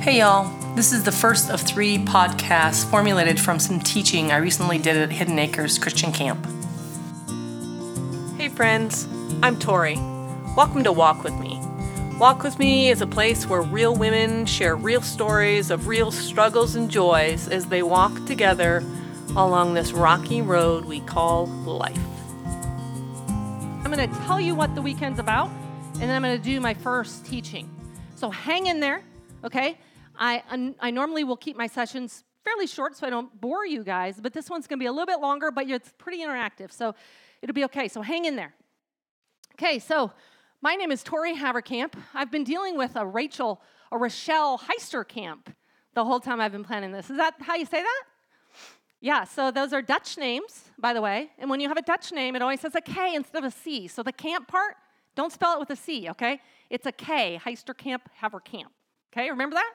Hey, y'all. This is the first of three podcasts formulated from some teaching I recently did at Hidden Acres Christian Camp. Hey, friends. I'm Tori. Welcome to Walk With Me. Walk With Me is a place where real women share real stories of real struggles and joys as they walk together along this rocky road we call life. I'm going to tell you what the weekend's about, and then I'm going to do my first teaching. So hang in there, okay? I, I normally will keep my sessions fairly short so I don't bore you guys, but this one's going to be a little bit longer, but it's pretty interactive, so it'll be okay. So hang in there. Okay, so my name is Tori Haverkamp. I've been dealing with a Rachel, a Rochelle Heisterkamp the whole time I've been planning this. Is that how you say that? Yeah, so those are Dutch names, by the way. And when you have a Dutch name, it always says a K instead of a C. So the camp part, don't spell it with a C, okay? It's a K, Heisterkamp, Haverkamp. Okay, remember that?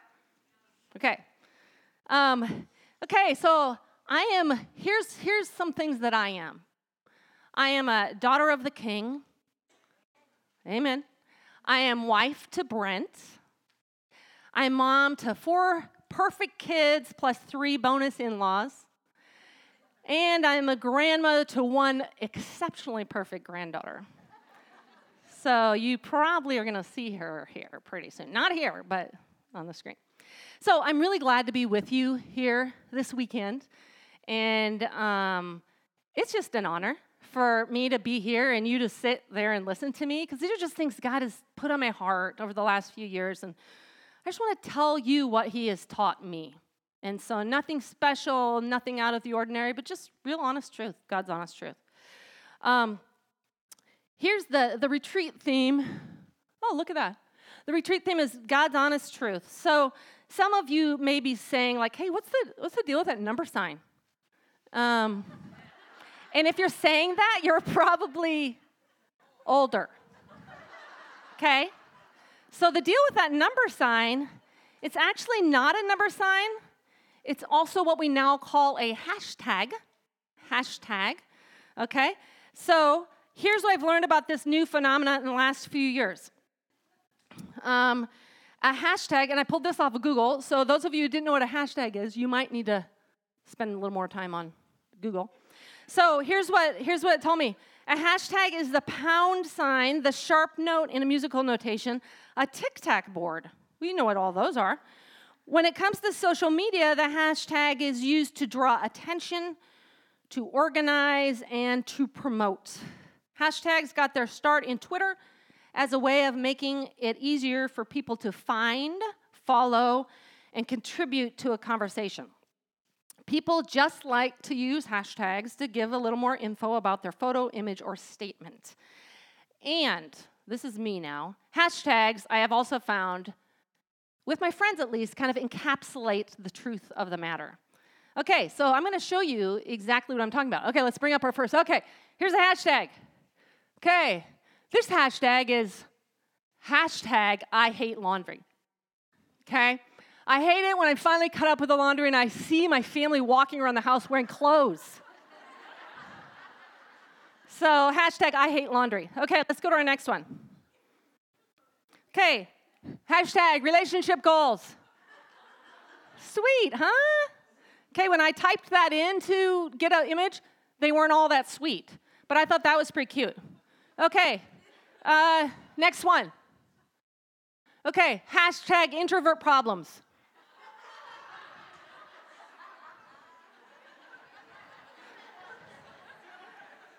Okay. Um, okay, so I am, here's, here's some things that I am. I am a daughter of the king. Amen. I am wife to Brent. I'm mom to four perfect kids plus three bonus in laws. And I'm a grandmother to one exceptionally perfect granddaughter. so you probably are going to see her here pretty soon. Not here, but on the screen. So I'm really glad to be with you here this weekend. And um, it's just an honor for me to be here and you to sit there and listen to me because these are just things God has put on my heart over the last few years. And I just want to tell you what He has taught me. And so, nothing special, nothing out of the ordinary, but just real honest truth, God's honest truth. Um, here's the, the retreat theme. Oh, look at that. The retreat theme is God's honest truth. So, some of you may be saying, like, hey, what's the, what's the deal with that number sign? Um, and if you're saying that, you're probably older. Okay? So the deal with that number sign, it's actually not a number sign. It's also what we now call a hashtag. Hashtag. Okay? So here's what I've learned about this new phenomenon in the last few years. Um, a hashtag, and I pulled this off of Google. So, those of you who didn't know what a hashtag is, you might need to spend a little more time on Google. So, here's what, here's what it told me a hashtag is the pound sign, the sharp note in a musical notation, a tic tac board. We know what all those are. When it comes to social media, the hashtag is used to draw attention, to organize, and to promote. Hashtags got their start in Twitter as a way of making it easier for people to find, follow, and contribute to a conversation. People just like to use hashtags to give a little more info about their photo, image, or statement. And this is me now. Hashtags, I have also found, with my friends at least, kind of encapsulate the truth of the matter. Okay, so I'm to show you exactly what I'm talking about. Okay, let's bring up our first. Okay, here's a hashtag. Okay, this hashtag is hashtag I hate laundry. Okay? I hate it when I finally cut up with the laundry and I see my family walking around the house wearing clothes. so, hashtag I hate laundry. Okay, let's go to our next one. Okay, hashtag relationship goals. Sweet, huh? Okay, when I typed that in to get an image, they weren't all that sweet, but I thought that was pretty cute. Okay, uh, next one. Okay, hashtag introvert problems.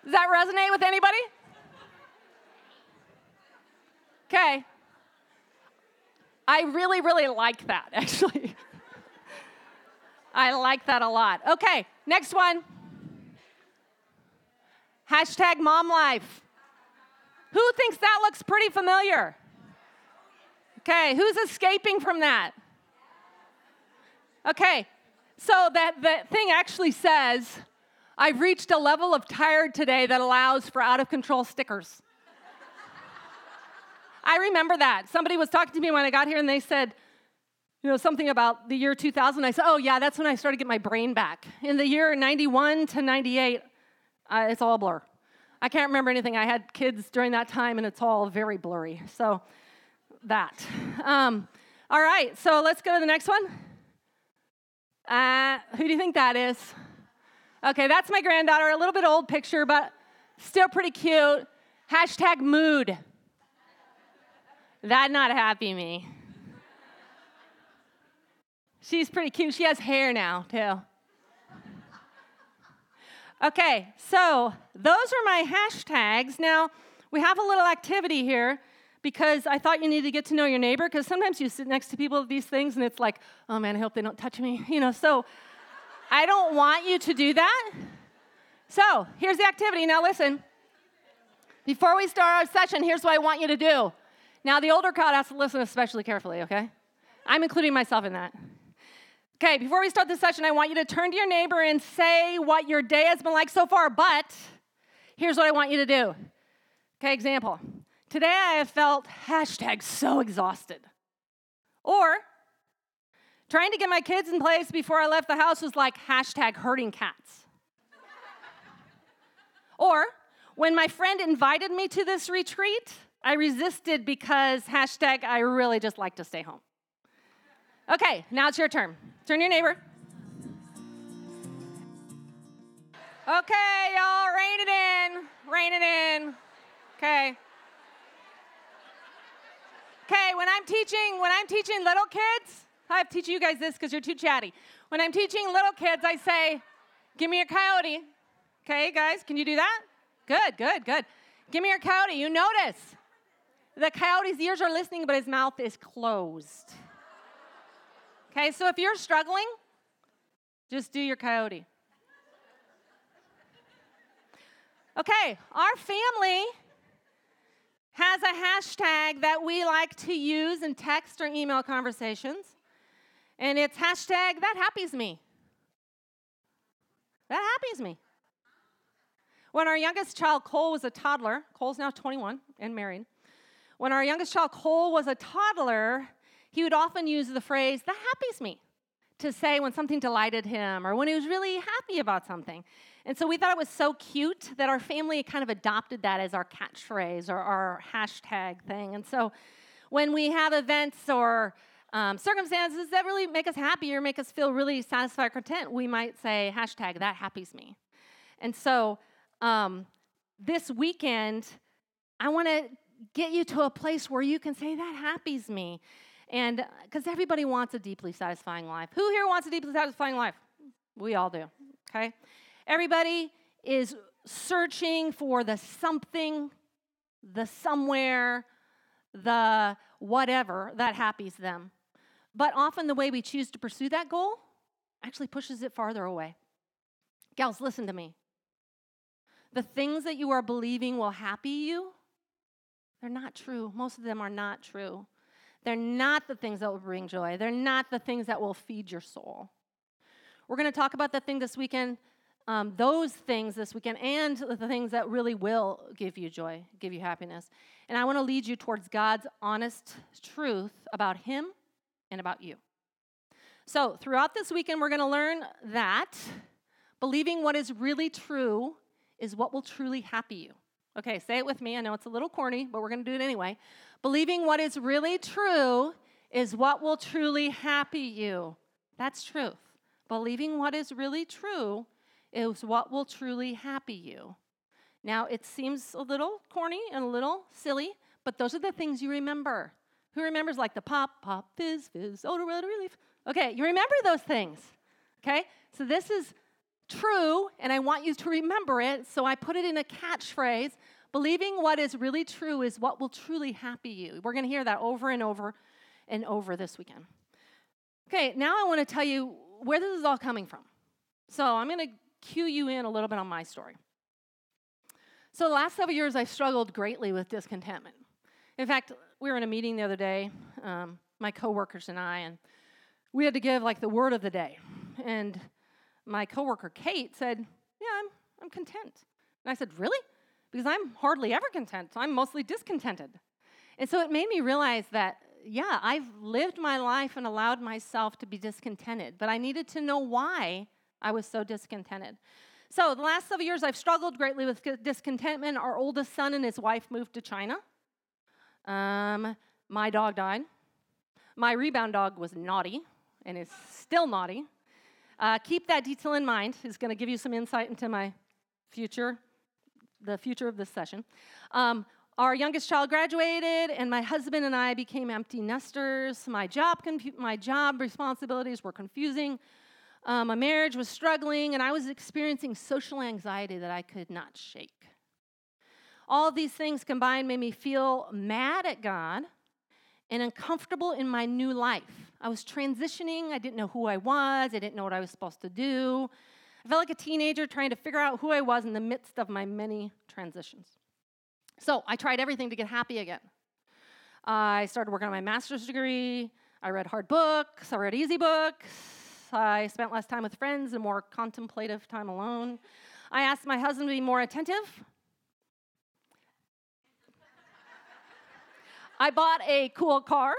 Does that resonate with anybody? Okay. I really, really like that, actually. I like that a lot. Okay, next one. Hashtag mom life. Who thinks that looks pretty familiar? Okay, who's escaping from that? Okay, so that the thing actually says, I've reached a level of tired today that allows for out of control stickers. I remember that. Somebody was talking to me when I got here and they said, you know, something about the year 2000. I said, oh, yeah, that's when I started to get my brain back. In the year 91 to 98, uh, it's all blur. I can't remember anything. I had kids during that time, and it's all very blurry. So, that. Um, All right, so let's go to the next one. Uh, who do you think that is? Okay, that's my granddaughter, a little bit old picture, but still pretty cute. Hashtag mood. That not happy me. She's pretty cute. She has hair now, too. Okay, so those are my hashtags. Now, we have a little activity here because I thought you need to get to know your neighbor because sometimes you sit next to people with these things and it's like, oh man, I hope they don't touch me, you know. So I don't want you to do that. So here's the activity. Now listen. Before we start our session, here's what I want you to do. Now the older crowd has to listen especially carefully, okay? I'm including myself in that. Okay, before we start the session, I want you to turn to your neighbor and say what your day has been like so far, but here's what I want you to do. Okay, example. Today I have felt hashtag so exhausted. Or trying to get my kids in place before I left the house was like hashtag herding cats. or when my friend invited me to this retreat, I resisted because hashtag I really just like to stay home. Okay, now it's your turn. Turn your neighbor. Okay, y'all, rein it in. Rein it in. Okay. Okay, when I'm teaching, when I'm teaching little kids, I have to teach you guys this because you're too chatty. When I'm teaching little kids, I say, give me your coyote. Okay, guys, can you do that? Good, good, good. Give me your coyote. You notice the coyote's ears are listening, but his mouth is closed. Okay, so if you're struggling, just do your coyote. Okay, our family has a hashtag that we like to use in text or email conversations, and it's hashtag that happies me. That happies me. When our youngest child, Cole, was a toddler, Cole's now 21 and married. When our youngest child, Cole, was a toddler, he would often use the phrase, that happies me, to say when something delighted him or when he was really happy about something. And so we thought it was so cute that our family kind of adopted that as our catchphrase or our hashtag thing. And so when we have events or um, circumstances that really make us happy or make us feel really satisfied or content, we might say hashtag that happies me. And so um, this weekend, I want to get you to a place where you can say that happies me. And uh, because everybody wants a deeply satisfying life. Who here wants a deeply satisfying life? We all do, okay? Everybody is searching for the something, the somewhere, the whatever that happies them. But often the way we choose to pursue that goal actually pushes it farther away. Gals, listen to me. The things that you are believing will happy you, they're not true. Most of them are not true. They're not the things that will bring joy. They're not the things that will feed your soul. We're going to talk about that thing this weekend, um, those things this weekend, and the things that really will give you joy, give you happiness. And I want to lead you towards God's honest truth about Him and about you. So, throughout this weekend, we're going to learn that believing what is really true is what will truly happy you. Okay, say it with me. I know it's a little corny, but we're going to do it anyway. Believing what is really true is what will truly happy you. That's truth. Believing what is really true is what will truly happy you. Now, it seems a little corny and a little silly, but those are the things you remember. Who remembers like the pop, pop, fizz, fizz, odor, odor, relief? Okay, you remember those things. Okay? So this is true, and I want you to remember it, so I put it in a catchphrase. Believing what is really true is what will truly happy you. We're going to hear that over and over and over this weekend. Okay, now I want to tell you where this is all coming from. So I'm going to cue you in a little bit on my story. So the last several years, I've struggled greatly with discontentment. In fact, we were in a meeting the other day, um, my coworkers and I, and we had to give like the word of the day. And my coworker Kate said, "Yeah, I'm I'm content." And I said, "Really?" Because I'm hardly ever content. I'm mostly discontented. And so it made me realize that yeah, I've lived my life and allowed myself to be discontented, but I needed to know why I was so discontented. So, the last several years, I've struggled greatly with discontentment. Our oldest son and his wife moved to China. Um, my dog died. My rebound dog was naughty and is still naughty. Uh, keep that detail in mind. Is going to give you some insight into my future, the future of this session. Um, our youngest child graduated, and my husband and I became empty nesters. My job, confu- my job responsibilities were confusing. Um, my marriage was struggling, and I was experiencing social anxiety that I could not shake. All these things combined made me feel mad at God and uncomfortable in my new life. I was transitioning. I didn't know who I was. I didn't know what I was supposed to do. I felt like a teenager trying to figure out who I was in the midst of my many transitions. So I tried everything to get happy again. I started working on my master's degree. I read hard books. I read easy books. I spent less time with friends and more contemplative time alone. I asked my husband to be more attentive. I bought a cool car.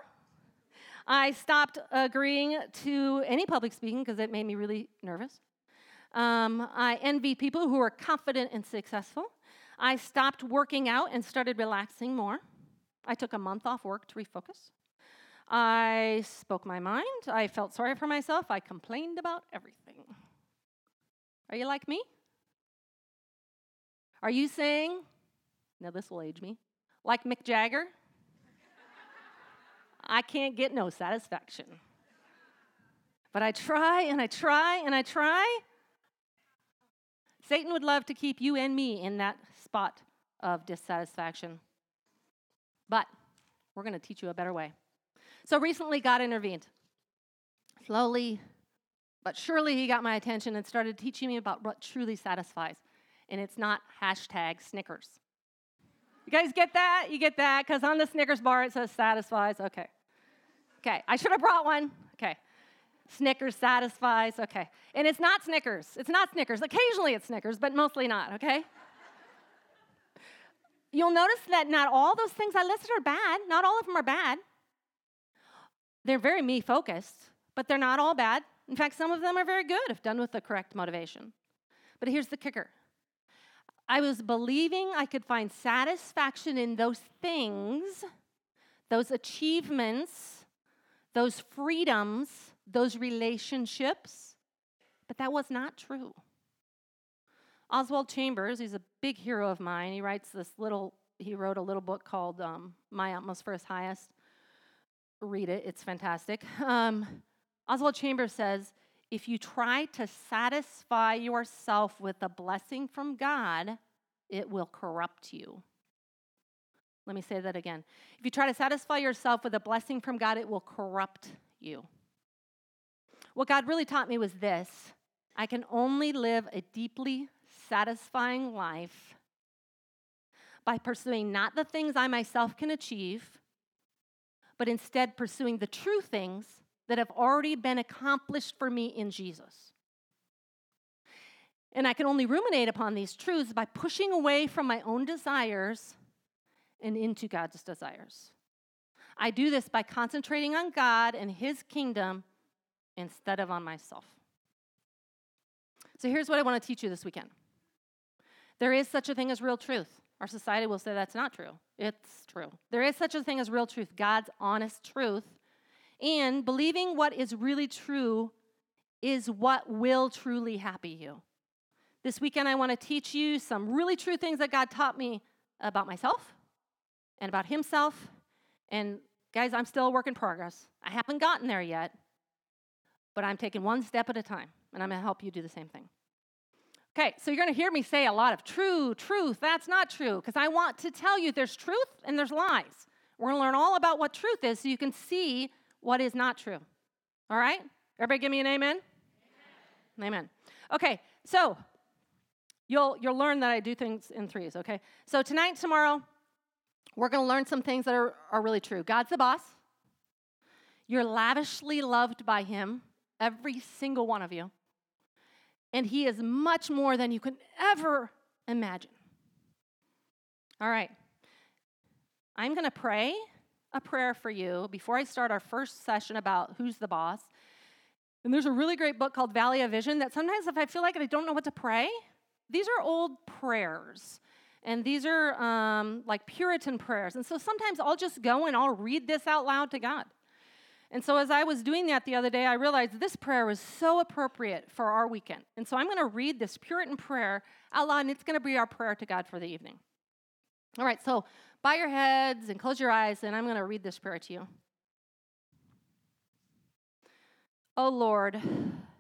I stopped agreeing to any public speaking because it made me really nervous. Um, I envy people who are confident and successful. I stopped working out and started relaxing more. I took a month off work to refocus. I spoke my mind. I felt sorry for myself. I complained about everything. Are you like me? Are you saying, now this will age me, like Mick Jagger? I can't get no satisfaction. But I try and I try and I try. Satan would love to keep you and me in that spot of dissatisfaction. But we're going to teach you a better way. So recently, God intervened. Slowly, but surely, He got my attention and started teaching me about what truly satisfies. And it's not hashtag Snickers. You guys get that? You get that? Because on the Snickers bar it says satisfies. Okay. Okay, I should have brought one. Snickers satisfies. Okay. And it's not Snickers. It's not Snickers. Occasionally it's Snickers, but mostly not, okay? You'll notice that not all those things I listed are bad. Not all of them are bad. They're very me focused, but they're not all bad. In fact, some of them are very good if done with the correct motivation. But here's the kicker I was believing I could find satisfaction in those things, those achievements, those freedoms, those relationships, but that was not true. Oswald Chambers, he's a big hero of mine. He writes this little, he wrote a little book called um, My Utmost His Highest. Read it, it's fantastic. Um, Oswald Chambers says, if you try to satisfy yourself with a blessing from God, it will corrupt you. Let me say that again. If you try to satisfy yourself with a blessing from God, it will corrupt you. What God really taught me was this I can only live a deeply satisfying life by pursuing not the things I myself can achieve, but instead pursuing the true things that have already been accomplished for me in Jesus. And I can only ruminate upon these truths by pushing away from my own desires and into God's desires. I do this by concentrating on God and His kingdom instead of on myself. So here's what I want to teach you this weekend there is such a thing as real truth. Our society will say that's not true. It's true. There is such a thing as real truth, God's honest truth. And believing what is really true is what will truly happy you. This weekend, I want to teach you some really true things that God taught me about myself and about Himself. And guys, I'm still a work in progress. I haven't gotten there yet, but I'm taking one step at a time, and I'm going to help you do the same thing. Okay, so you're going to hear me say a lot of true, truth, that's not true, because I want to tell you there's truth and there's lies. We're going to learn all about what truth is so you can see what is not true. All right? Everybody give me an amen? Amen. amen. Okay, so you'll, you'll learn that I do things in threes, okay? So tonight tomorrow, we're going to learn some things that are, are really true. God's the boss. You're lavishly loved by Him, every single one of you and He is much more than you can ever imagine. All right. I'm going to pray a prayer for you before I start our first session about who's the boss. And there's a really great book called Valley of Vision that sometimes, if I feel like I don't know what to pray, these are old prayers. And these are um, like Puritan prayers. And so sometimes I'll just go and I'll read this out loud to God. And so, as I was doing that the other day, I realized this prayer was so appropriate for our weekend. And so, I'm going to read this Puritan prayer out loud, and it's going to be our prayer to God for the evening. All right, so bow your heads and close your eyes, and I'm going to read this prayer to you. Oh Lord,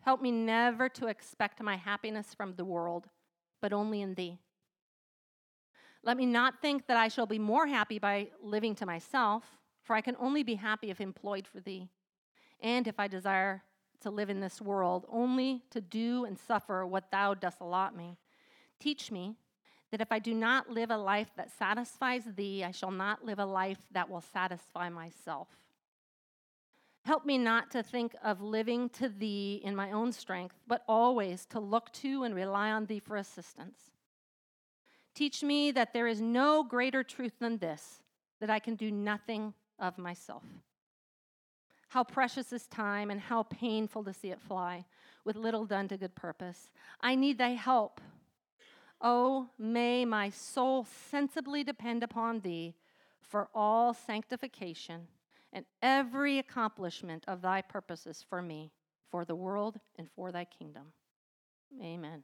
help me never to expect my happiness from the world, but only in Thee. Let me not think that I shall be more happy by living to myself, for I can only be happy if employed for Thee, and if I desire to live in this world, only to do and suffer what Thou dost allot me. Teach me that if I do not live a life that satisfies Thee, I shall not live a life that will satisfy myself. Help me not to think of living to Thee in my own strength, but always to look to and rely on Thee for assistance. Teach me that there is no greater truth than this, that I can do nothing of myself. How precious is time and how painful to see it fly, with little done to good purpose. I need thy help. Oh, may my soul sensibly depend upon thee for all sanctification and every accomplishment of thy purposes for me, for the world, and for thy kingdom. Amen.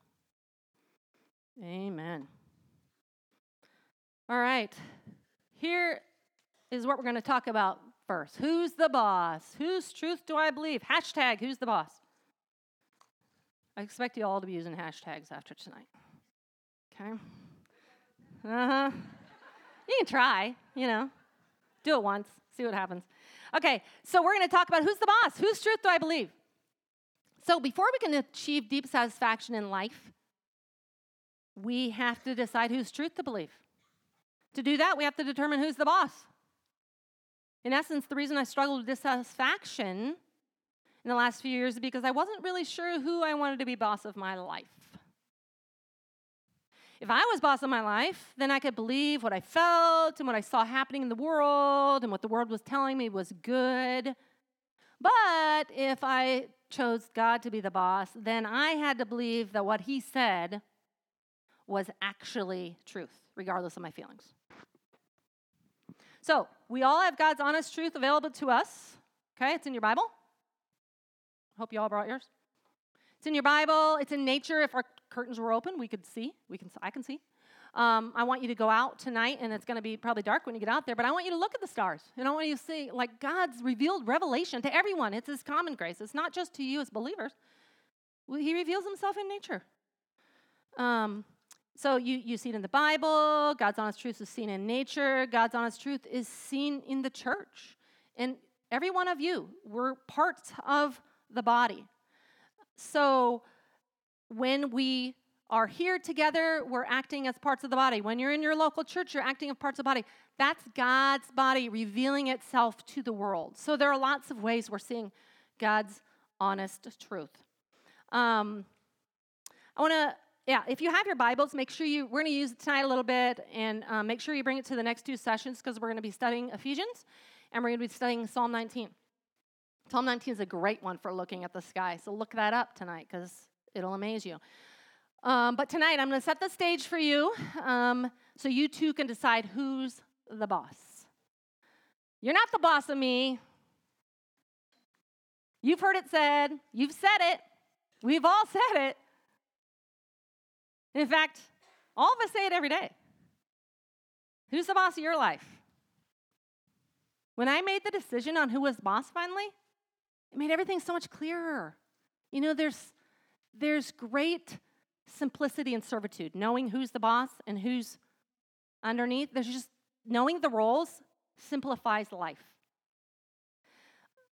Amen. All right. Here is what we're going to talk about first. Who's the boss? Whose truth do I believe? Hashtag who's the boss? I expect you all to be using hashtags after tonight. Okay? Uh huh. You can try, you know. Do it once, see what happens. Okay, so we're going to talk about who's the boss? Whose truth do I believe? So before we can achieve deep satisfaction in life, we have to decide whose truth to believe. To do that, we have to determine who's the boss. In essence, the reason I struggled with dissatisfaction in the last few years is because I wasn't really sure who I wanted to be boss of my life. If I was boss of my life, then I could believe what I felt and what I saw happening in the world and what the world was telling me was good. But if I chose God to be the boss, then I had to believe that what He said was actually truth, regardless of my feelings. So, we all have God's honest truth available to us. Okay, it's in your Bible. Hope you all brought yours. It's in your Bible. It's in nature. If our curtains were open, we could see. We can. I can see. Um, I want you to go out tonight, and it's going to be probably dark when you get out there. But I want you to look at the stars, and I want you to see like God's revealed revelation to everyone. It's His common grace. It's not just to you as believers. He reveals Himself in nature. Um, so you, you see it in the Bible, God's honest truth is seen in nature, God's honest truth is seen in the church. And every one of you, we're parts of the body. So when we are here together, we're acting as parts of the body. When you're in your local church, you're acting as parts of the body. That's God's body revealing itself to the world. So there are lots of ways we're seeing God's honest truth. Um, I want to yeah, if you have your Bibles, make sure you, we're going to use it tonight a little bit, and um, make sure you bring it to the next two sessions because we're going to be studying Ephesians and we're going to be studying Psalm 19. Psalm 19 is a great one for looking at the sky, so look that up tonight because it'll amaze you. Um, but tonight, I'm going to set the stage for you um, so you two can decide who's the boss. You're not the boss of me. You've heard it said, you've said it, we've all said it. In fact, all of us say it every day. Who's the boss of your life? When I made the decision on who was boss finally, it made everything so much clearer. You know, there's there's great simplicity and servitude, knowing who's the boss and who's underneath. There's just knowing the roles simplifies life.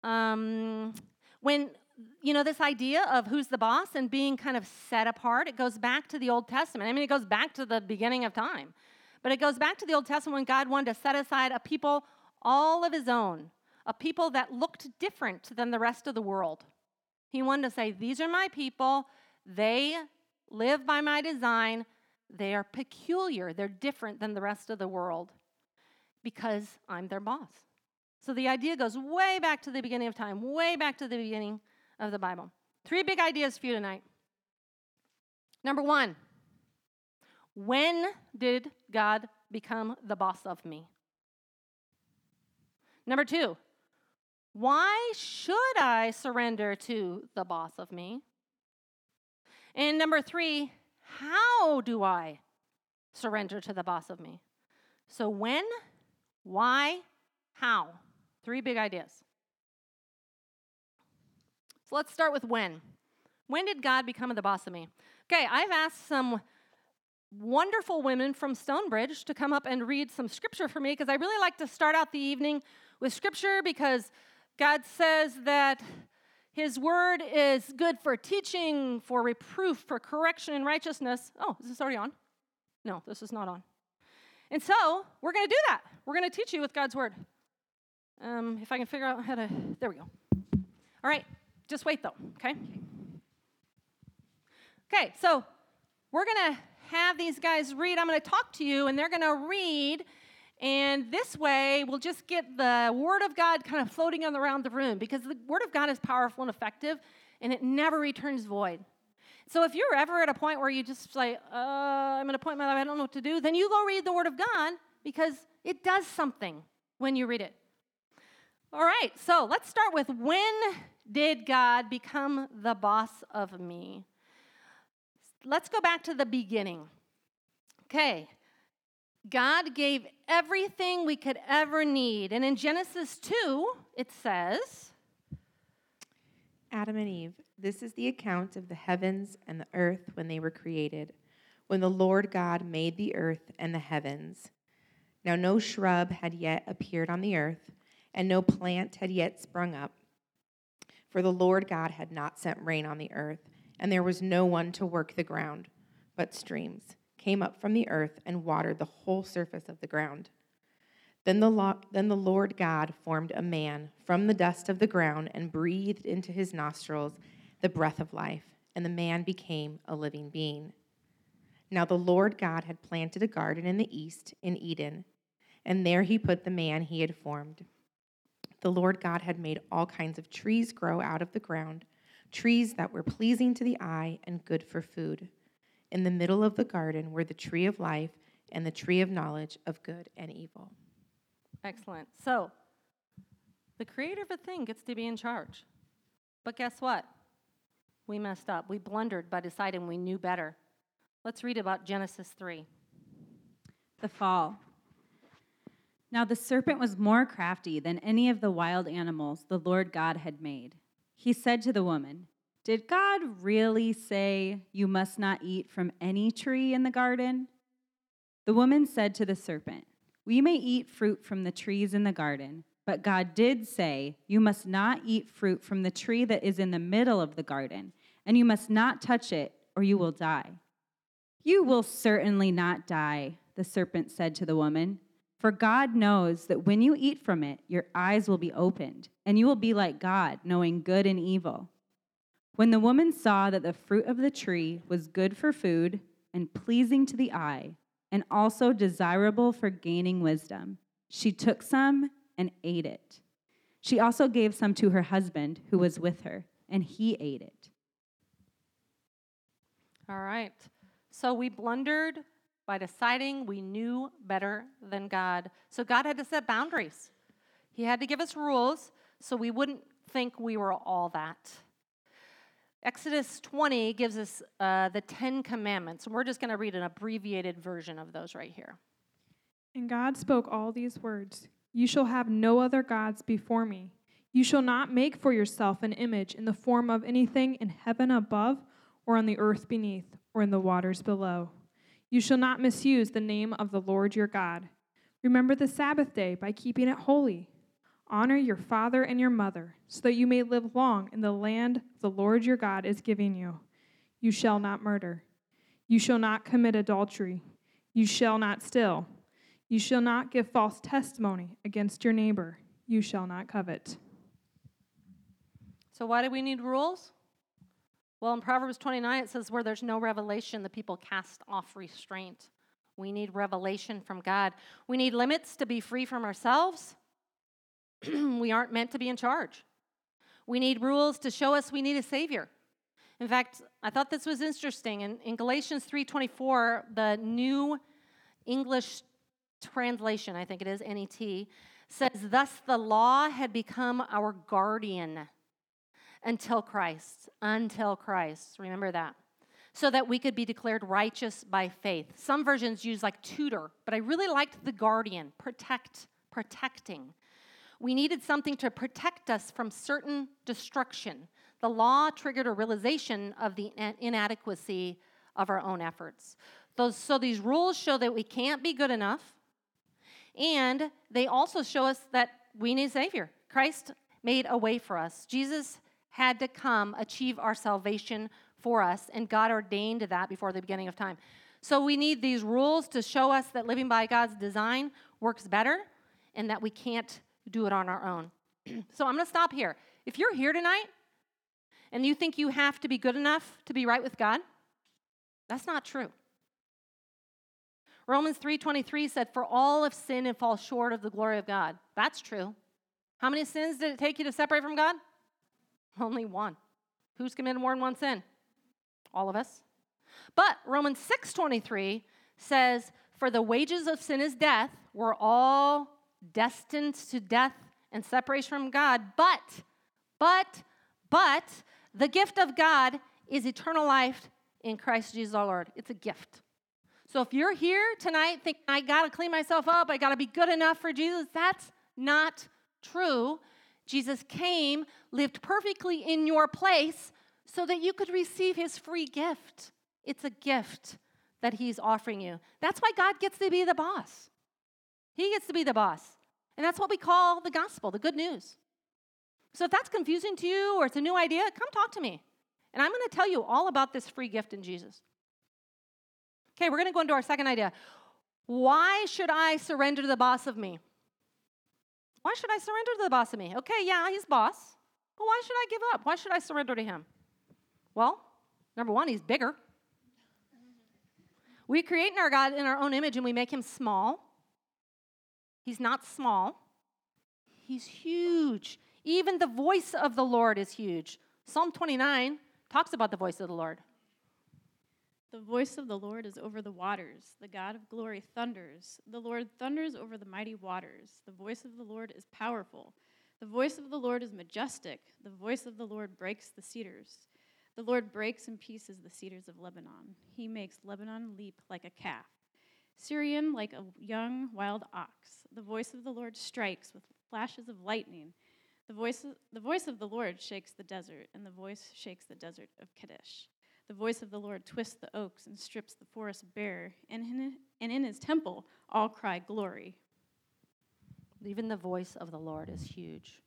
Um, when you know, this idea of who's the boss and being kind of set apart, it goes back to the Old Testament. I mean, it goes back to the beginning of time. But it goes back to the Old Testament when God wanted to set aside a people all of his own, a people that looked different than the rest of the world. He wanted to say, These are my people. They live by my design. They are peculiar. They're different than the rest of the world because I'm their boss. So the idea goes way back to the beginning of time, way back to the beginning of the Bible. Three big ideas for you tonight. Number one, when did God become the boss of me? Number two, Why should I surrender to the boss of me? And number three, how do I surrender to the boss of me? So, when, why, how? Three big ideas. So, let's start with when. When did God become the boss of me? Okay, I've asked some wonderful women from Stonebridge to come up and read some scripture for me because I really like to start out the evening with scripture because God says that his word is good for teaching, for reproof, for correction and righteousness. Oh, is this already on? No, this is not on. And so we're going to do that. We're going to teach you with God's word. Um, if I can figure out how to, there we go. All right, just wait though, okay? Okay, so we're to have these guys read. I'm to talk to you, and they're to read. And this way, we'll just get the Word of God kind of floating around the room because the Word of God is powerful and effective, and it never returns void. So if you're ever at a point where you just say, uh, I'm at a point in my life I don't know what to do, then you go read the Word of God because it does something when you read it. All right, so let's start with when did God become the boss of me? Let's go back to the beginning. Okay, God gave everything we could ever need. And in Genesis 2, it says Adam and Eve, this is the account of the heavens and the earth when they were created, when the Lord God made the earth and the heavens. Now, no shrub had yet appeared on the earth, and no plant had yet sprung up. For the Lord God had not sent rain on the earth, and there was no one to work the ground, but streams came up from the earth and watered the whole surface of the ground. Then the, lo- then the Lord God formed a man from the dust of the ground and breathed into his nostrils the breath of life, and the man became a living being. Now the Lord God had planted a garden in the east, in Eden, and there he put the man he had formed. The Lord God had made all kinds of trees grow out of the ground, trees that were pleasing to the eye and good for food. In the middle of the garden were the tree of life and the tree of knowledge of good and evil. Excellent. So, the creator of a thing gets to be in charge. But guess what? We messed up. We blundered by deciding we knew better. Let's read about Genesis 3. The fall. Now the serpent was more crafty than any of the wild animals the Lord God had made. He said to the woman, Did God really say you must not eat from any tree in the garden? The woman said to the serpent, We may eat fruit from the trees in the garden, but God did say, You must not eat fruit from the tree that is in the middle of the garden, and you must not touch it, or you will die. You will certainly not die, the serpent said to the woman. For God knows that when you eat from it, your eyes will be opened, and you will be like God, knowing good and evil. When the woman saw that the fruit of the tree was good for food and pleasing to the eye, and also desirable for gaining wisdom, she took some and ate it. She also gave some to her husband who was with her, and he ate it. All right. So we blundered by deciding we knew better than God. So God had to set boundaries. He had to give us rules so we wouldn't think we were all that. Exodus 20 gives us uh, the Ten Commandments, and we're just going to read an abbreviated version of those right here. And God spoke all these words You shall have no other gods before me. You shall not make for yourself an image in the form of anything in heaven above, or on the earth beneath, or in the waters below. You shall not misuse the name of the Lord your God. Remember the Sabbath day by keeping it holy. Honor your father and your mother, so that you may live long in the land the Lord your God is giving you. You shall not murder. You shall not commit adultery. You shall not steal. You shall not give false testimony against your neighbor. You shall not covet. So, why do we need rules? Well, in Proverbs 29, it says, Where there's no revelation, the people cast off restraint. We need revelation from God. We need limits to be free from ourselves. we aren't meant to be in charge. We need rules to show us we need a savior. In fact, I thought this was interesting. In, in Galatians 3:24, the new English translation, I think it is NET, says, Thus the law had become our guardian until Christ, until Christ. Remember that. So that we could be declared righteous by faith. Some versions use like tutor, but I really liked the guardian, protect, protecting. We needed something to protect us from certain destruction. The law triggered a realization of the inadequacy of our own efforts. Those, so these rules show that we can't be good enough, and they also show us that we need a Savior. Christ made a way for us. Jesus had to come achieve our salvation for us, and God ordained that before the beginning of time. So we need these rules to show us that living by God's design works better and that we can't do it on our own. so I'm going to stop here. If you're here tonight and you think you have to be good enough to be right with God, that's not true. Romans 3:23 said for all have sinned and fall short of the glory of God. That's true. How many sins did it take you to separate from God? Only one. Who's committed more than one sin? All of us. But Romans 6:23 says, "For the wages of sin is death. We're all destined to death and separation from God. But, but, but the gift of God is eternal life in Christ Jesus our Lord. It's a gift. So if you're here tonight thinking, I got to clean myself up, I got to be good enough for Jesus, that's not true. Jesus came, lived perfectly in your place so that you could receive his free gift. It's a gift that he's offering you. That's why God gets to be the boss. He gets to be the boss. And that's what we call the gospel, the good news. So if that's confusing to you or it's a new idea, come talk to me. And I'm going to tell you all about this free gift in Jesus. Okay, we're going to go into our second idea. Why should I surrender to the boss of me? Why should I surrender to the boss of me? Okay, yeah, he's boss. But why should I give up? Why should I surrender to him? Well, number one, he's bigger. We create in our God in our own image and we make him small. He's not small. He's huge. Even the voice of the Lord is huge. Psalm 29 talks about the voice of the Lord. The voice of the Lord is over the waters. The God of glory thunders. The Lord thunders over the mighty waters. The voice of the Lord is powerful. The voice of the Lord is majestic. The voice of the Lord breaks the cedars. The Lord breaks in pieces the cedars of Lebanon. He makes Lebanon leap like a calf, Sirion like a young wild ox. The voice of the Lord strikes with flashes of lightning. The voice the voice of the Lord shakes the desert, and the voice shakes the desert of Kadesh. The voice of the Lord twists the oaks and strips the forest bare, and in, and in his temple all cry glory. Even the voice of the Lord is huge.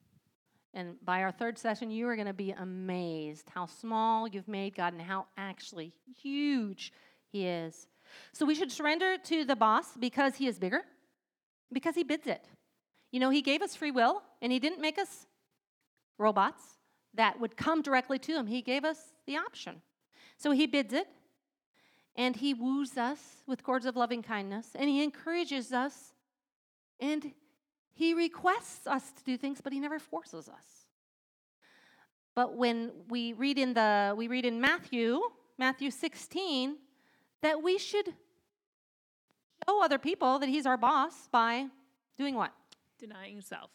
And by our third session, you are going to be amazed how small you've made God and how actually huge He is. So we should surrender to the boss because He is bigger, because He bids it. You know, He gave us free will, and He didn't make us robots that would come directly to Him. He gave us the option. So he bids it, and he woos us with cords of loving kindness, and he encourages us, and he requests us to do things, but he never forces us. But when we read in the we read in Matthew, Matthew 16, that we should show other people that he's our boss by doing what? Denying self.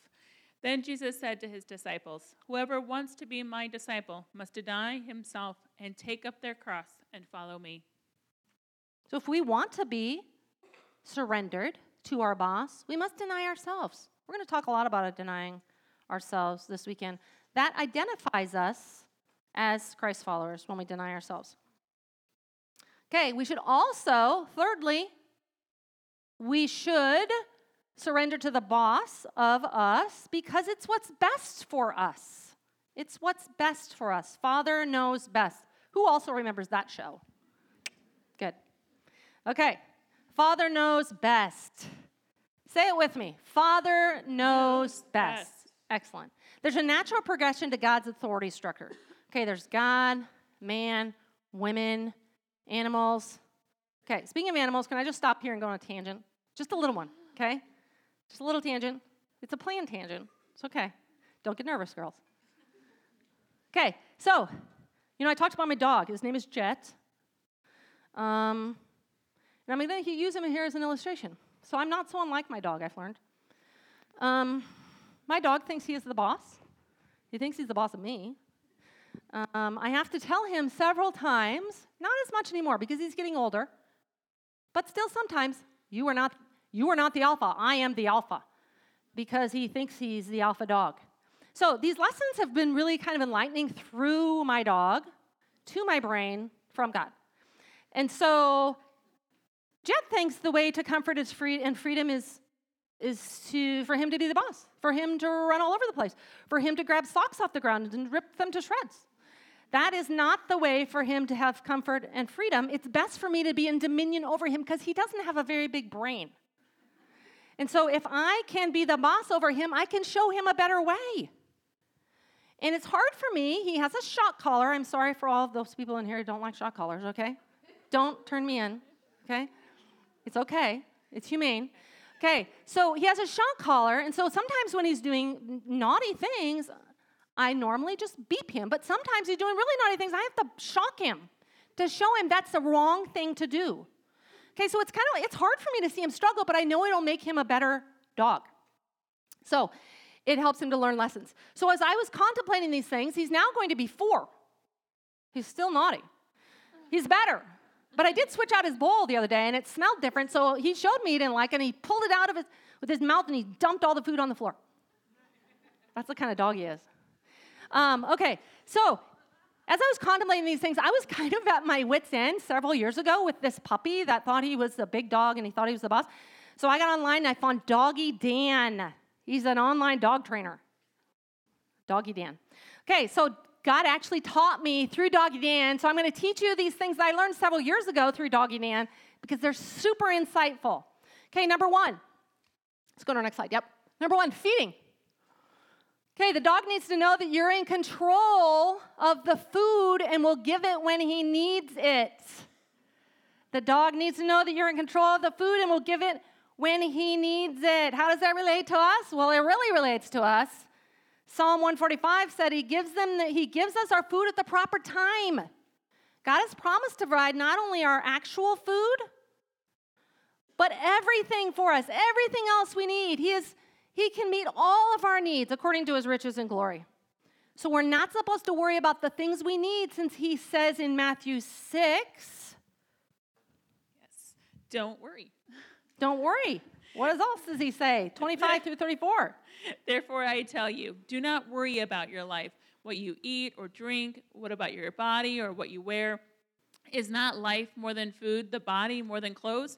Then Jesus said to his disciples, Whoever wants to be my disciple must deny himself and take up their cross and follow me. So if we want to be surrendered to our boss, we must deny ourselves. We're going to talk a lot about denying ourselves this weekend. That identifies us as Christ followers when we deny ourselves. Okay, we should also, thirdly, we should surrender to the boss of us because it's what's best for us. It's what's best for us. Father knows best. Who also remembers that show? Good. Okay. Father knows best. Say it with me. Father knows best. Excellent. There's a natural progression to God's authority structure. Okay, there's God, man, women, animals. Okay, speaking of animals, can I just stop here and go on a tangent? Just a little one, okay? Just a little tangent. It's a planned tangent. It's okay. Don't get nervous, girls. Okay, so, you know, I talked about my dog. His name is Jet. Um, and I'm going to use him here as an illustration. So I'm not so unlike my dog, I've learned. Um, my dog thinks he is the boss. He thinks he's the boss of me. Um, I have to tell him several times, not as much anymore because he's getting older, but still sometimes, you are not, you are not the alpha. I am the alpha because he thinks he's the alpha dog. So these lessons have been really kind of enlightening through my dog to my brain from God. And so Jed thinks the way to comfort is free and freedom is is to for him to be the boss, for him to run all over the place, for him to grab socks off the ground and rip them to shreds. That is not the way for him to have comfort and freedom. It's best for me to be in dominion over him because he doesn't have a very big brain. And so if I can be the boss over him, I can show him a better way. And it's hard for me. He has a shock collar. I'm sorry for all those people in here who don't like shock collars, okay? Don't turn me in, okay? It's okay. It's humane. Okay, so he has a shock collar, and so sometimes when he's doing naughty things, I normally just beep him, but sometimes he's doing really naughty things. I have to shock him to show him that's the wrong thing to do. Okay, so it's kind of it's hard for me to see him struggle, but I know it'll make him a better dog. So it helps him to learn lessons. So as I was contemplating these things, he's now going to be four. He's still naughty. He's better. But I did switch out his bowl the other day and it smelled different. So he showed me he didn't like it and he pulled it out of his with his mouth and he dumped all the food on the floor. That's the kind of dog he is. Um, okay, so as I was contemplating these things, I was kind of at my wits' end several years ago with this puppy that thought he was a big dog and he thought he was the boss. So I got online and I found Doggy Dan. He's an online dog trainer. Doggy Dan. Okay, so God actually taught me through Doggy Dan. So I'm going to teach you these things that I learned several years ago through Doggy Dan because they're super insightful. Okay, number one. Let's go to our next slide. Yep. Number one, feeding. Okay, the dog needs to know that you're in control of the food and will give it when he needs it. The dog needs to know that you're in control of the food and will give it when he needs it. How does that relate to us? Well, it really relates to us Psalm 145 said he gives them the, he gives us our food at the proper time. God has promised to provide not only our actual food, but everything for us, everything else we need. He is he can meet all of our needs according to his riches and glory. So we're not supposed to worry about the things we need since he says in Matthew 6, Yes. Don't worry. don't worry. What else does he say? 25 through 34. Therefore, I tell you, do not worry about your life, what you eat or drink, what about your body or what you wear. Is not life more than food, the body more than clothes?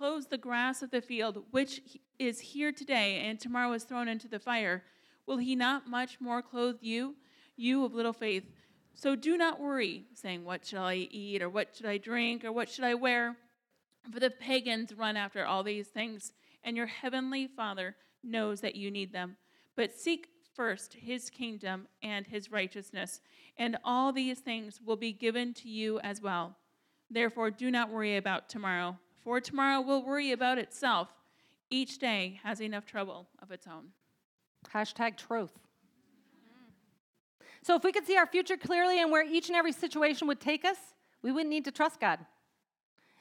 clothes the grass of the field, which is here today and tomorrow is thrown into the fire, will he not much more clothe you, you of little faith? So do not worry, saying, What shall I eat, or what should I drink, or what should I wear? For the pagans run after all these things, and your heavenly Father knows that you need them. But seek first his kingdom and his righteousness, and all these things will be given to you as well. Therefore, do not worry about tomorrow, for tomorrow will worry about itself. Each day has enough trouble of its own. Hashtag truth. So, if we could see our future clearly and where each and every situation would take us, we wouldn't need to trust God.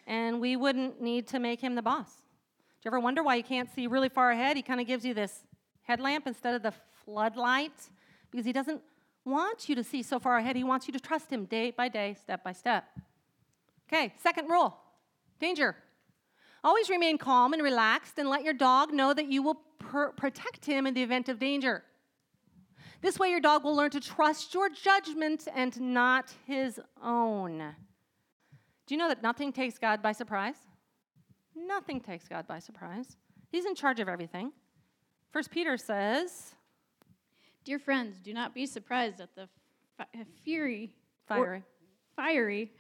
And we wouldn't need to make him the boss. Do you ever wonder why you can't see really far ahead? He kind of gives you this headlamp instead of the floodlight because he doesn't want you to see so far ahead. He wants you to trust him day by day, step by step. Okay, second rule danger. Always remain calm and relaxed and let your dog know that you will per- protect him in the event of danger. This way, your dog will learn to trust your judgment and not his own. Do you know that nothing takes God by surprise? Nothing takes God by surprise. He's in charge of everything. First Peter says, Dear friends, do not be surprised at the fi- fury, fiery. fiery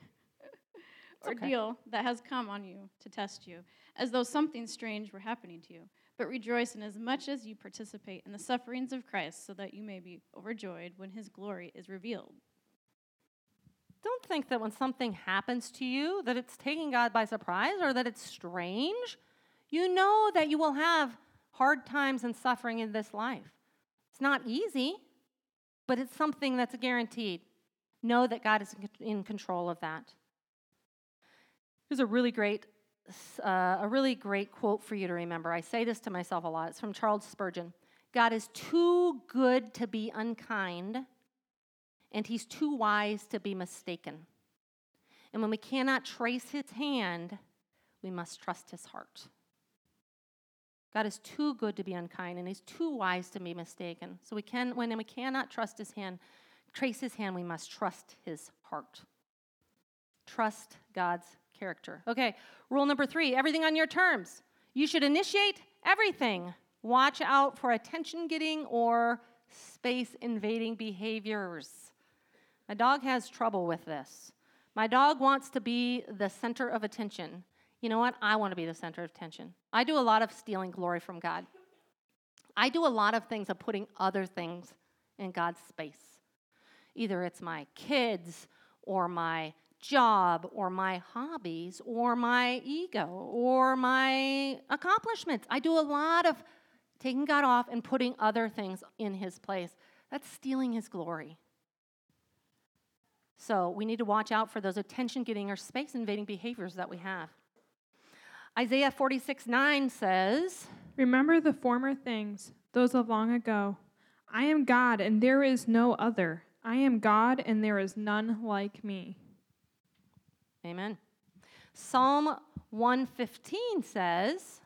okay. ordeal that has come on you to test you, as though something strange were happening to you. but rejoice in as much as you participate in the sufferings of Christ, so that you may be overjoyed when his glory is revealed. Don't think that when something happens to you that it's taking God by surprise or that it's strange. You know that you will have hard times and suffering in this life. It's not easy, but it's something that's guaranteed. Know that God is in control of that. Here's a really great uh, a really great quote for you to remember. I say this to myself a lot. It's from Charles Spurgeon. God is too good to be unkind, and he's too wise to be mistaken. And when we cannot trace his hand, we must trust his heart. God is too good to be unkind, and he's too wise to be mistaken. So we can, when we cannot trust his hand, trace his hand, we must trust his heart. Trust God's character. Okay, rule number three everything on your terms. You should initiate everything. Watch out for attention getting or space invading behaviors. My dog has trouble with this. My dog wants to be the center of attention. You know what? I want to be the center of attention. I do a lot of stealing glory from God. I do a lot of things of putting other things in God's space. Either it's my kids or my job or my hobbies or my ego or my accomplishments. I do a lot of taking God off and putting other things in his place. That's stealing his glory. So we need to watch out for those attention getting or space invading behaviors that we have. Isaiah 46 9 says, Remember the former things, those of long ago. I am God, and there is no other. I am God, and there is none like me. Amen. Psalm 115 says,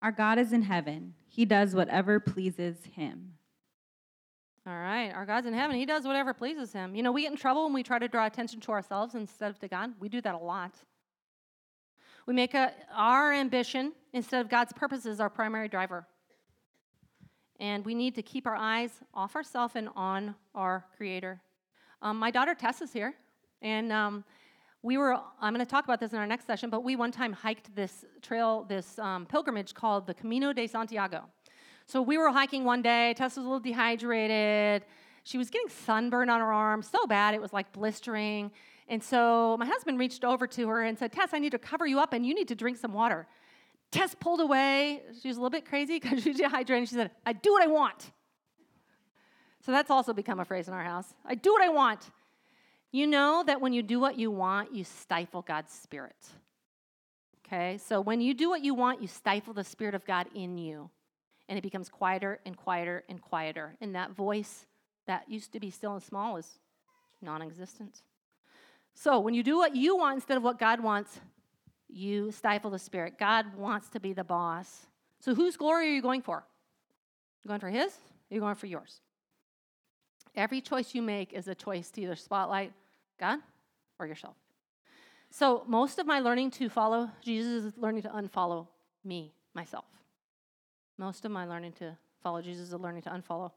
Our God is in heaven. He does whatever pleases him. All right, our God's in heaven. He does whatever pleases him. You know, we get in trouble when we try to draw attention to ourselves instead of to God. We do that a lot. We make a, our ambition instead of God's purposes our primary driver. And we need to keep our eyes off ourselves and on our Creator. Um, my daughter Tess is here, and um, we were, I'm going to talk about this in our next session, but we one time hiked this trail, this um, pilgrimage called the Camino de Santiago. So we were hiking one day. Tess was a little dehydrated. She was getting sunburn on her arm so bad it was like blistering. And so my husband reached over to her and said, Tess, I need to cover you up and you need to drink some water. Tess pulled away. She was a little bit crazy because she was dehydrated. She said, I do what I want. So that's also become a phrase in our house. I do what I want. You know that when you do what you want, you stifle God's Spirit. Okay? So when you do what you want, you stifle the Spirit of God in you. And it becomes quieter and quieter and quieter. And that voice that used to be still and small is non existent. So when you do what you want instead of what God wants, you stifle the Spirit. God wants to be the boss. So whose glory are you going for? You going for His? Are you going for yours? Every choice you make is a choice to either spotlight God or yourself. So, most of my learning to follow Jesus is learning to unfollow me, myself. Most of my learning to follow Jesus is learning to unfollow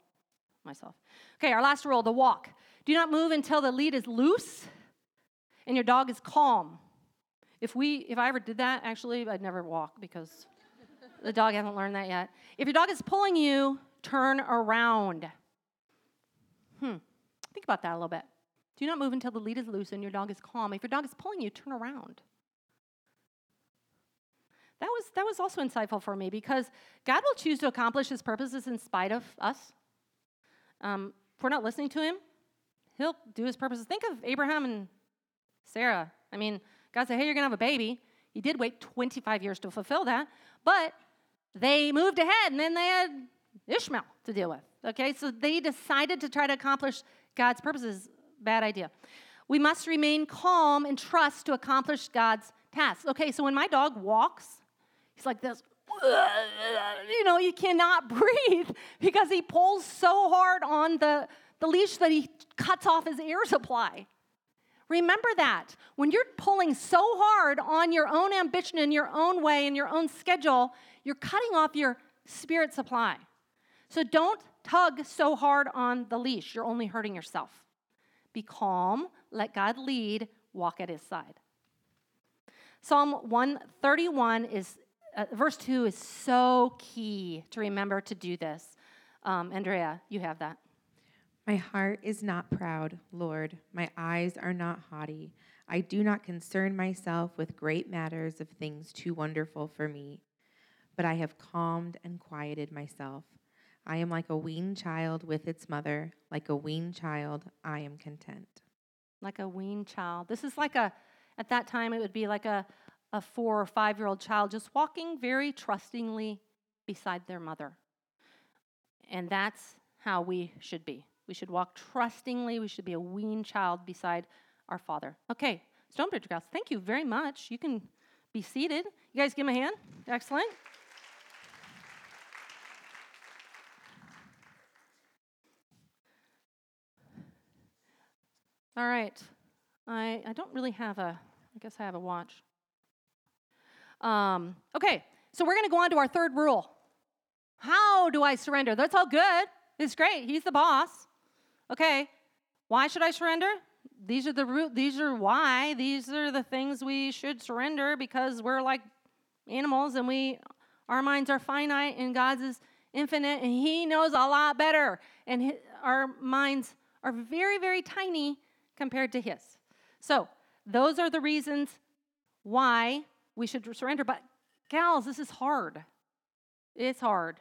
myself. Okay, our last rule the walk. Do not move until the lead is loose and your dog is calm. If we if I ever did that, actually, I'd never walk because the dog hasn't learned that yet. If your dog is pulling you, turn around. Hmm. Think about that a little bit. Do not move until the lead is loose and your dog is calm. If your dog is pulling you, turn around. That was, that was also insightful for me because God will choose to accomplish his purposes in spite of us. Um, if we're not listening to him, he'll do his purposes. Think of Abraham and Sarah. I mean, God said, hey, you're going to have a baby. He did wait 25 years to fulfill that, but they moved ahead and then they had Ishmael to deal with. Okay, so they decided to try to accomplish God's purposes bad idea. We must remain calm and trust to accomplish God's tasks. Okay, so when my dog walks, he's like this. You know, you cannot breathe because he pulls so hard on the, the leash that he cuts off his air supply. Remember that. When you're pulling so hard on your own ambition in your own way, in your own schedule, you're cutting off your spirit supply. So don't tug so hard on the leash. You're only hurting yourself. Be calm, let God lead, walk at his side. Psalm 131 is uh, verse 2 is so key to remember to do this. Um, Andrea, you have that. My heart is not proud, Lord. My eyes are not haughty. I do not concern myself with great matters of things too wonderful for me. But I have calmed and quieted myself. I am like a weaned child with its mother. Like a weaned child, I am content. Like a weaned child. This is like a, at that time, it would be like a, a four or five year old child just walking very trustingly beside their mother. And that's how we should be. We should walk trustingly. We should be a weaned child beside our Father. Okay, Stonebridge Girls, thank you very much. You can be seated. You guys give them a hand. Excellent. All right. I, I don't really have a, I guess I have a watch. Um, okay, so we're going to go on to our third rule. How do I surrender? That's all good. It's great. He's the boss. Okay, why should I surrender? These are the root, these are why. These are the things we should surrender because we're like animals and we our minds are finite and God's is infinite and he knows a lot better and his, our minds are very very tiny compared to his. So, those are the reasons why we should surrender. But, gals, this is hard. It's hard.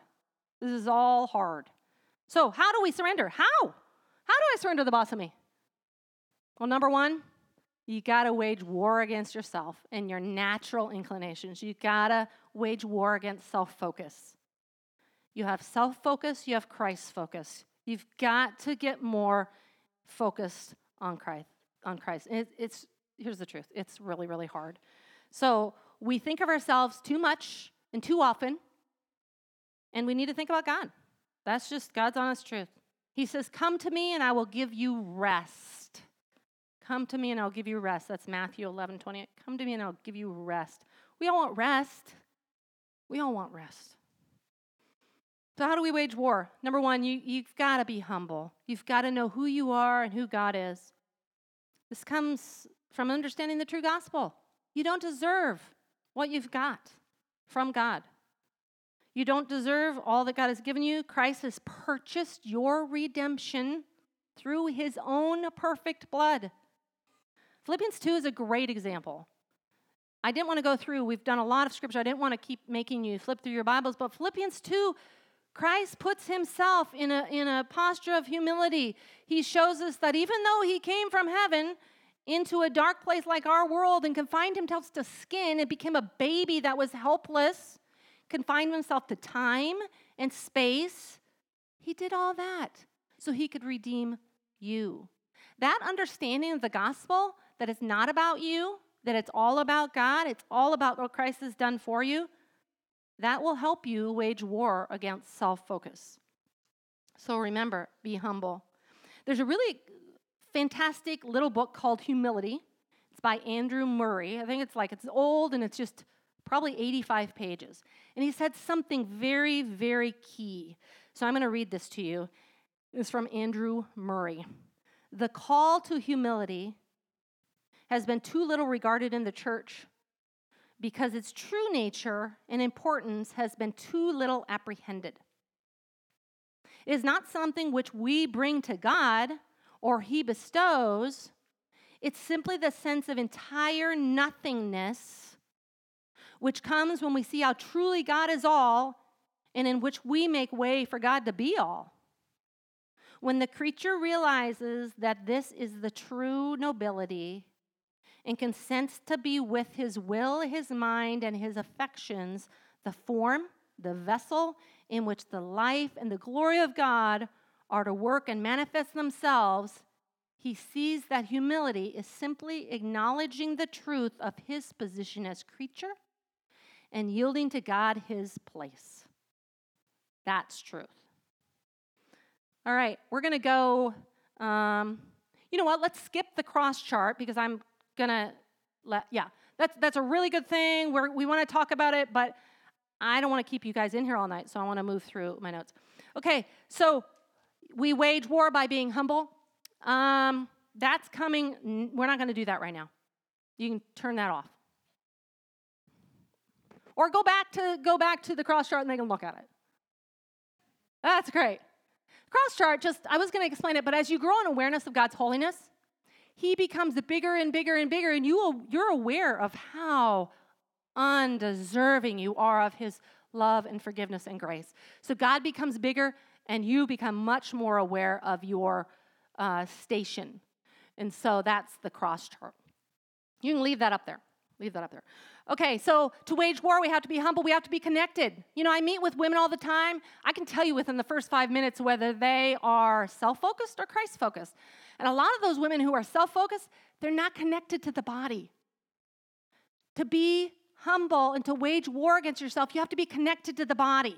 This is all hard. So, how do we surrender? How? How do I surrender the boss of me? Well, number one, you got to wage war against yourself and your natural inclinations. You got to wage war against self focus. You have self focus, you have Christ focus. You've got to get more focused on Christ. On Christ. It, it's here's the truth. It's really, really hard. So we think of ourselves too much and too often, and we need to think about God. That's just God's honest truth. He says, Come to me and I will give you rest. Come to me and I'll give you rest. That's Matthew 11, 28. Come to me and I'll give you rest. We all want rest. We all want rest. So, how do we wage war? Number one, you, you've got to be humble. You've got to know who you are and who God is. This comes from understanding the true gospel. You don't deserve what you've got from God. You don't deserve all that God has given you. Christ has purchased your redemption through his own perfect blood. Philippians 2 is a great example. I didn't want to go through, we've done a lot of scripture. I didn't want to keep making you flip through your Bibles, but Philippians 2 Christ puts himself in a, in a posture of humility. He shows us that even though he came from heaven into a dark place like our world and confined himself to skin and became a baby that was helpless, confined himself to time and space, he did all that so he could redeem you. That understanding of the gospel, that it's not about you, that it's all about God, it's all about what Christ has done for you, that will help you wage war against self focus. So remember, be humble. There's a really fantastic little book called Humility. It's by Andrew Murray. I think it's like it's old and it's just probably 85 pages. And he said something very, very key. So I'm going to read this to you. It's from Andrew Murray. The call to humility has been too little regarded in the church because its true nature and importance has been too little apprehended. It is not something which we bring to God or He bestows, it's simply the sense of entire nothingness which comes when we see how truly God is all and in which we make way for God to be all. When the creature realizes that this is the true nobility and consents to be with his will, his mind, and his affections the form, the vessel in which the life and the glory of God are to work and manifest themselves, he sees that humility is simply acknowledging the truth of his position as creature and yielding to God his place. That's truth. All right, we're going to go. Um, you know what? Let's skip the cross chart because I'm gonna let, yeah, that's, that's a really good thing. We're, we want to talk about it, but I don't want to keep you guys in here all night, so I want to move through my notes. Okay, so we wage war by being humble. Um, that's coming. We're not going to do that right now. You can turn that off. Or go back to go back to the cross chart and they can look at it. That's great. Cross chart, just I was going to explain it, but as you grow in awareness of God's holiness, He becomes bigger and bigger and bigger, and you you're aware of how undeserving you are of His love and forgiveness and grace. So God becomes bigger, and you become much more aware of your uh, station. And so that's the cross chart. You can leave that up there. Leave that up there. Okay, so to wage war, we have to be humble. We have to be connected. You know, I meet with women all the time. I can tell you within the first five minutes whether they are self focused or Christ focused. And a lot of those women who are self focused, they're not connected to the body. To be humble and to wage war against yourself, you have to be connected to the body.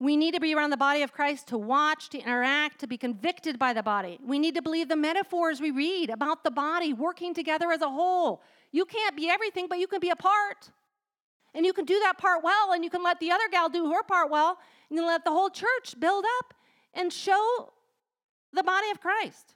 We need to be around the body of Christ to watch, to interact, to be convicted by the body. We need to believe the metaphors we read about the body working together as a whole. You can't be everything, but you can be a part. And you can do that part well, and you can let the other gal do her part well, and you let the whole church build up and show the body of Christ.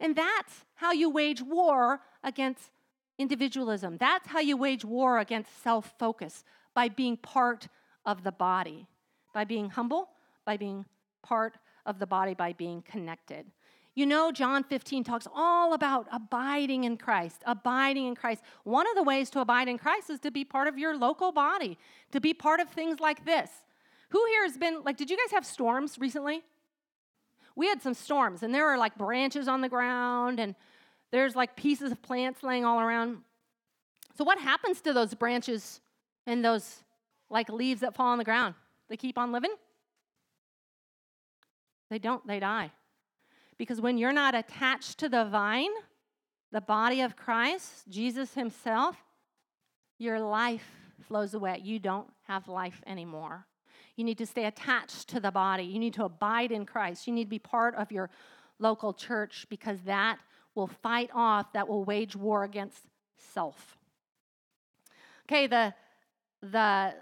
And that's how you wage war against individualism. That's how you wage war against self focus by being part of the body by being humble, by being part of the body, by being connected. You know, John 15 talks all about abiding in Christ, abiding in Christ. One of the ways to abide in Christ is to be part of your local body, to be part of things like this. Who here has been, like, did you guys have storms recently? We had some storms, and there were like branches on the ground, and there's like pieces of plants laying all around. So, what happens to those branches and those like leaves that fall on the ground? They keep on living? They don't, they die. Because when you're not attached to the vine, the body of Christ, Jesus Himself, your life flows away. You don't have life anymore. You need to stay attached to the body. You need to abide in Christ. You need to be part of your local church because that will fight off, that will wage war against self. Okay, the the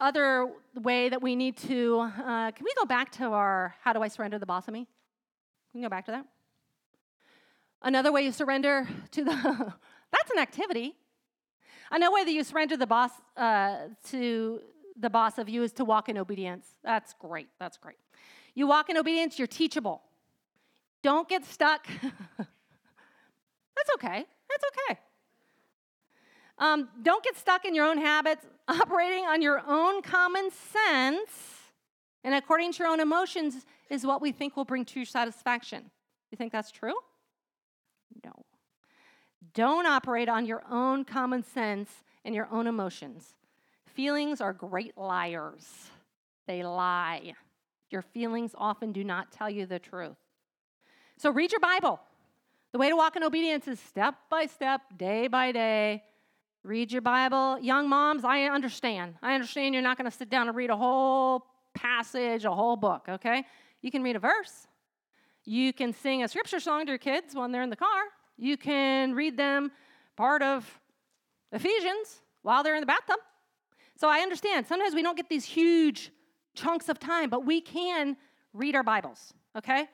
other way that we need to, uh, can we go back to our How Do I Surrender the Boss of Me? Can we go back to that? Another way you surrender to the, that's an activity. Another way that you surrender the boss uh, to the boss of you is to walk in obedience. That's great. That's great. You walk in obedience, you're teachable. Don't get stuck. that's okay. That's okay. Um, don't get stuck in your own habits, operating on your own common sense and according to your own emotions is what we think will bring true satisfaction. You think that's true? No. Don't operate on your own common sense and your own emotions. Feelings are great liars, they lie. Your feelings often do not tell you the truth. So read your Bible. The way to walk in obedience is step by step, day by day, Read your Bible. Young moms, I understand. I understand you're not going to sit down and read a whole passage, a whole book, okay? You can read a verse. You can sing a scripture song to your kids when they're in the car. You can read them part of Ephesians while they're in the bathtub. So I understand. Sometimes we don't get these huge chunks of time, but we can read our Bibles, okay?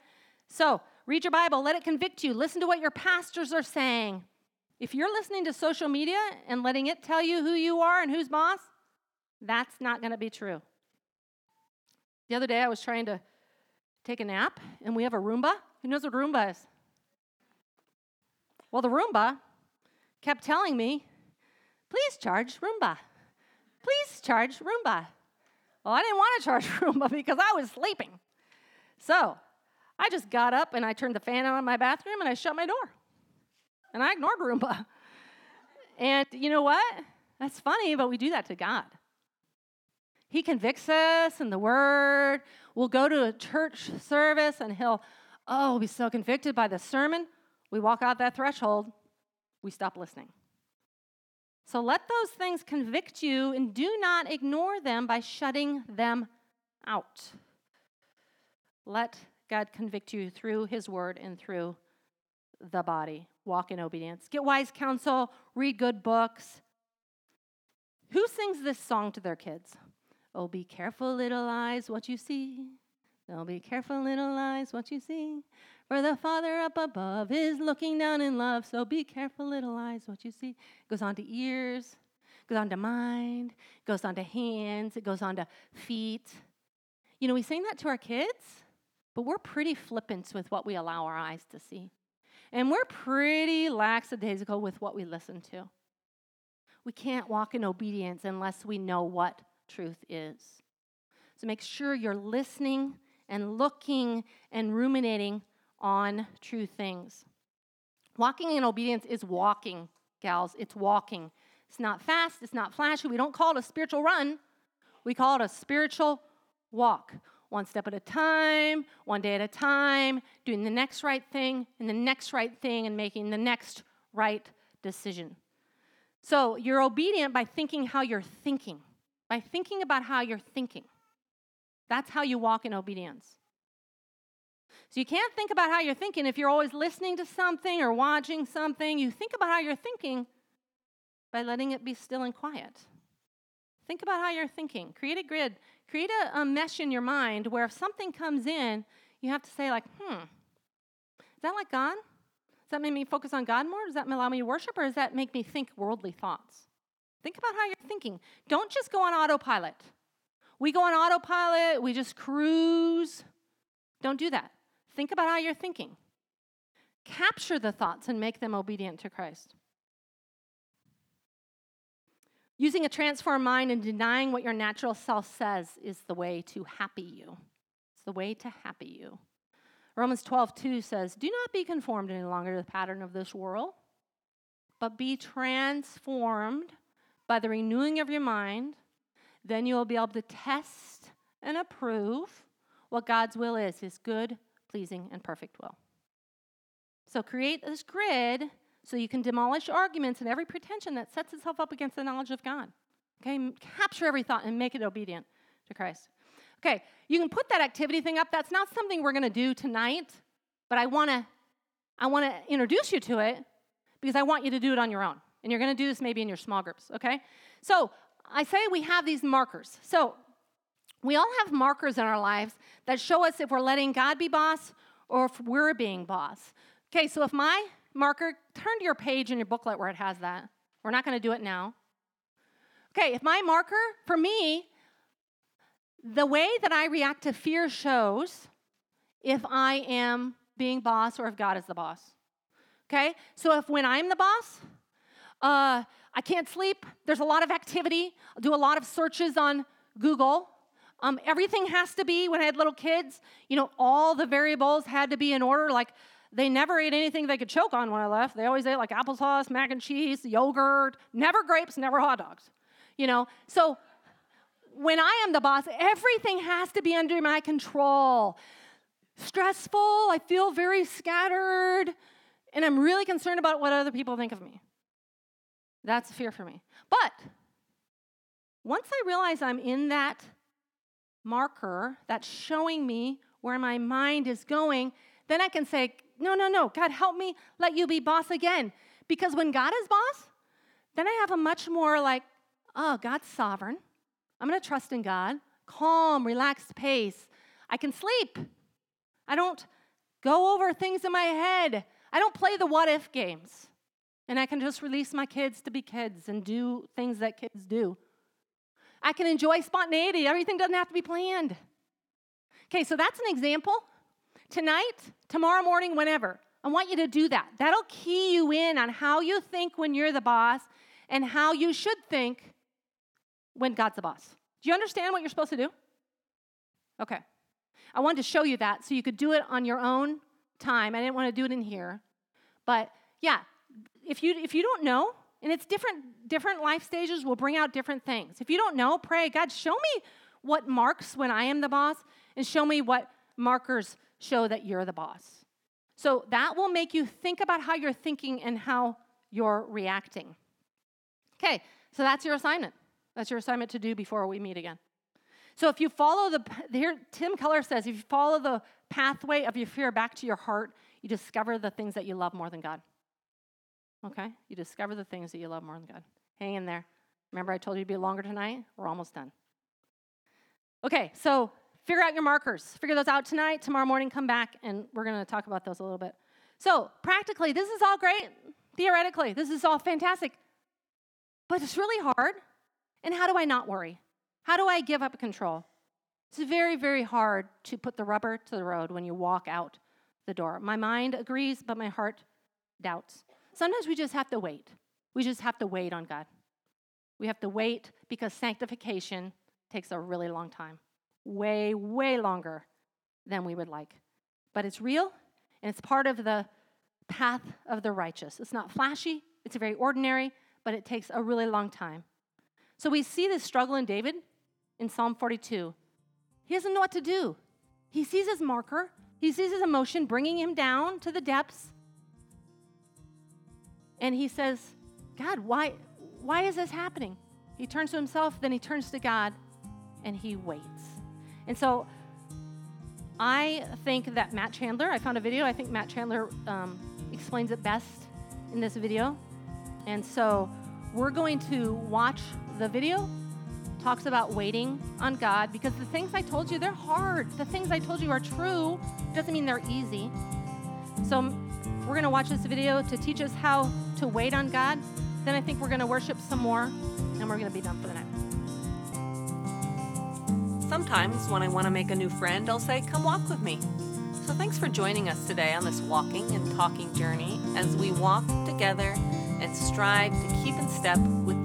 So read your Bible, let it convict you. Listen to what your pastors are saying. If you're listening to social media and letting it tell you who you are and who's boss, that's not going to be true. The other day I was trying to take a nap and we have a Roomba. Who knows what Roomba is? Well, the Roomba kept telling me, please charge Roomba. Please charge Roomba. Well, I didn't want to charge Roomba because I was sleeping. So I just got up and I turned the fan on in my bathroom and I shut my door. And I ignored Roomba. And you know what? That's funny, but we do that to God. He convicts us in the Word. We'll go to a church service and He'll, oh, be so convicted by the sermon. We walk out that threshold, we stop listening. So let those things convict you and do not ignore them by shutting them out. Let God convict you through His Word and through the body walk in obedience. Get wise counsel, read good books. Who sings this song to their kids? Oh, be careful, little eyes, what you see. Oh, be careful, little eyes, what you see. For the Father up above is looking down in love. So be careful, little eyes, what you see. It goes on to ears, goes on to mind, goes on to hands, it goes on to feet. You know, we sing that to our kids, but we're pretty flippant with what we allow our eyes to see. And we're pretty lackadaisical with what we listen to. We can't walk in obedience unless we know what truth is. So make sure you're listening and looking and ruminating on true things. Walking in obedience is walking, gals. It's walking. It's not fast, it's not flashy. We don't call it a spiritual run, we call it a spiritual walk. One step at a time, one day at a time, doing the next right thing and the next right thing and making the next right decision. So you're obedient by thinking how you're thinking, by thinking about how you're thinking. That's how you walk in obedience. So you can't think about how you're thinking if you're always listening to something or watching something. You think about how you're thinking by letting it be still and quiet. Think about how you're thinking. Create a grid. Create a, a mesh in your mind where if something comes in, you have to say, like, hmm, is that like God? Does that make me focus on God more? Does that allow me to worship, or does that make me think worldly thoughts? Think about how you're thinking. Don't just go on autopilot. We go on autopilot, we just cruise. Don't do that. Think about how you're thinking. Capture the thoughts and make them obedient to Christ. Using a transformed mind and denying what your natural self says is the way to happy you. It's the way to happy you. Romans 12, 2 says, Do not be conformed any longer to the pattern of this world, but be transformed by the renewing of your mind. Then you will be able to test and approve what God's will is, his good, pleasing, and perfect will. So create this grid so you can demolish arguments and every pretension that sets itself up against the knowledge of God. Okay, capture every thought and make it obedient to Christ. Okay, you can put that activity thing up. That's not something we're going to do tonight, but I want to I want to introduce you to it because I want you to do it on your own. And you're going to do this maybe in your small groups, okay? So, I say we have these markers. So, we all have markers in our lives that show us if we're letting God be boss or if we're being boss. Okay, so if my marker, turn to your page in your booklet where it has that. We're not going to do it now. Okay, if my marker, for me, the way that I react to fear shows if I am being boss or if God is the boss. Okay, so if when I'm the boss, uh, I can't sleep, there's a lot of activity, I'll do a lot of searches on Google. Um, everything has to be, when I had little kids, you know, all the variables had to be in order. Like, they never ate anything they could choke on when I left. They always ate like applesauce, mac and cheese, yogurt, never grapes, never hot dogs. You know, so when I am the boss, everything has to be under my control. Stressful, I feel very scattered, and I'm really concerned about what other people think of me. That's a fear for me. But once I realize I'm in that marker that's showing me where my mind is going, then I can say, No, no, no, God, help me let you be boss again. Because when God is boss, then I have a much more like, Oh, God's sovereign. I'm to trust in God. Calm, relaxed pace. I can sleep. I don't go over things in my head. I don't play the what if games. And I can just release my kids to be kids and do things that kids do. I can enjoy spontaneity. Everything doesn't have to be planned. Okay, so that's an example. Tonight, tomorrow morning, whenever, I want you to do that. That'll key you in on how you think when you're the boss and how you should think when God's the boss. Do you understand what you're supposed to do? Okay. I wanted to show you that so you could do it on your own time. I didn't want to do it in here. But yeah, if you if you don't know, and it's different different life stages will bring out different things. If you don't know, pray, God, show me what marks when I am the boss and show me what markers show that you're the boss. So that will make you think about how you're thinking and how you're reacting. Okay, so that's your assignment. That's your assignment to do before we meet again. So if you follow the, here, Tim Keller says, if you follow the pathway of your fear back to your heart, you discover the things that you love more than God. Okay? You discover the things that you love more than God. Hang in there. Remember, I told you to be longer tonight? We're almost done. Okay, so figure out your markers. Figure those out tonight. Tomorrow morning, come back and we're going to talk about those a little bit. So, practically, this is all great. Theoretically, this is all fantastic. but it's really hard. And how do I not worry? How do I give up control? It's very, very hard to put the rubber to the road when you walk out the door. My mind agrees, but my heart doubts. Sometimes we just have to wait. We just have to wait on God. We have to wait because sanctification takes a really long time way, way longer than we would like. But it's real and it's part of the path of the righteous. It's not flashy, it's very ordinary, but it takes a really long time. So we see this struggle in David in Psalm 42. He doesn't know what to do. He sees his marker, he sees his emotion bringing him down to the depths. And he says, God, why, why is this happening? He turns to himself, then he turns to God, and he waits. And so I think that Matt Chandler, I found a video, I think Matt Chandler um, explains it best in this video. And so we're going to watch the video talks about waiting on God because the things I told you, they're hard. The things I told you are true doesn't mean they're easy. So we're going to watch this video to teach us how to wait on God. Then I think we're going to worship some more and we're going to be done for the night. Sometimes when I want to make a new friend, I'll say, Come walk with me. So thanks for joining us today on this walking and talking journey as we walk together and strive to keep in step with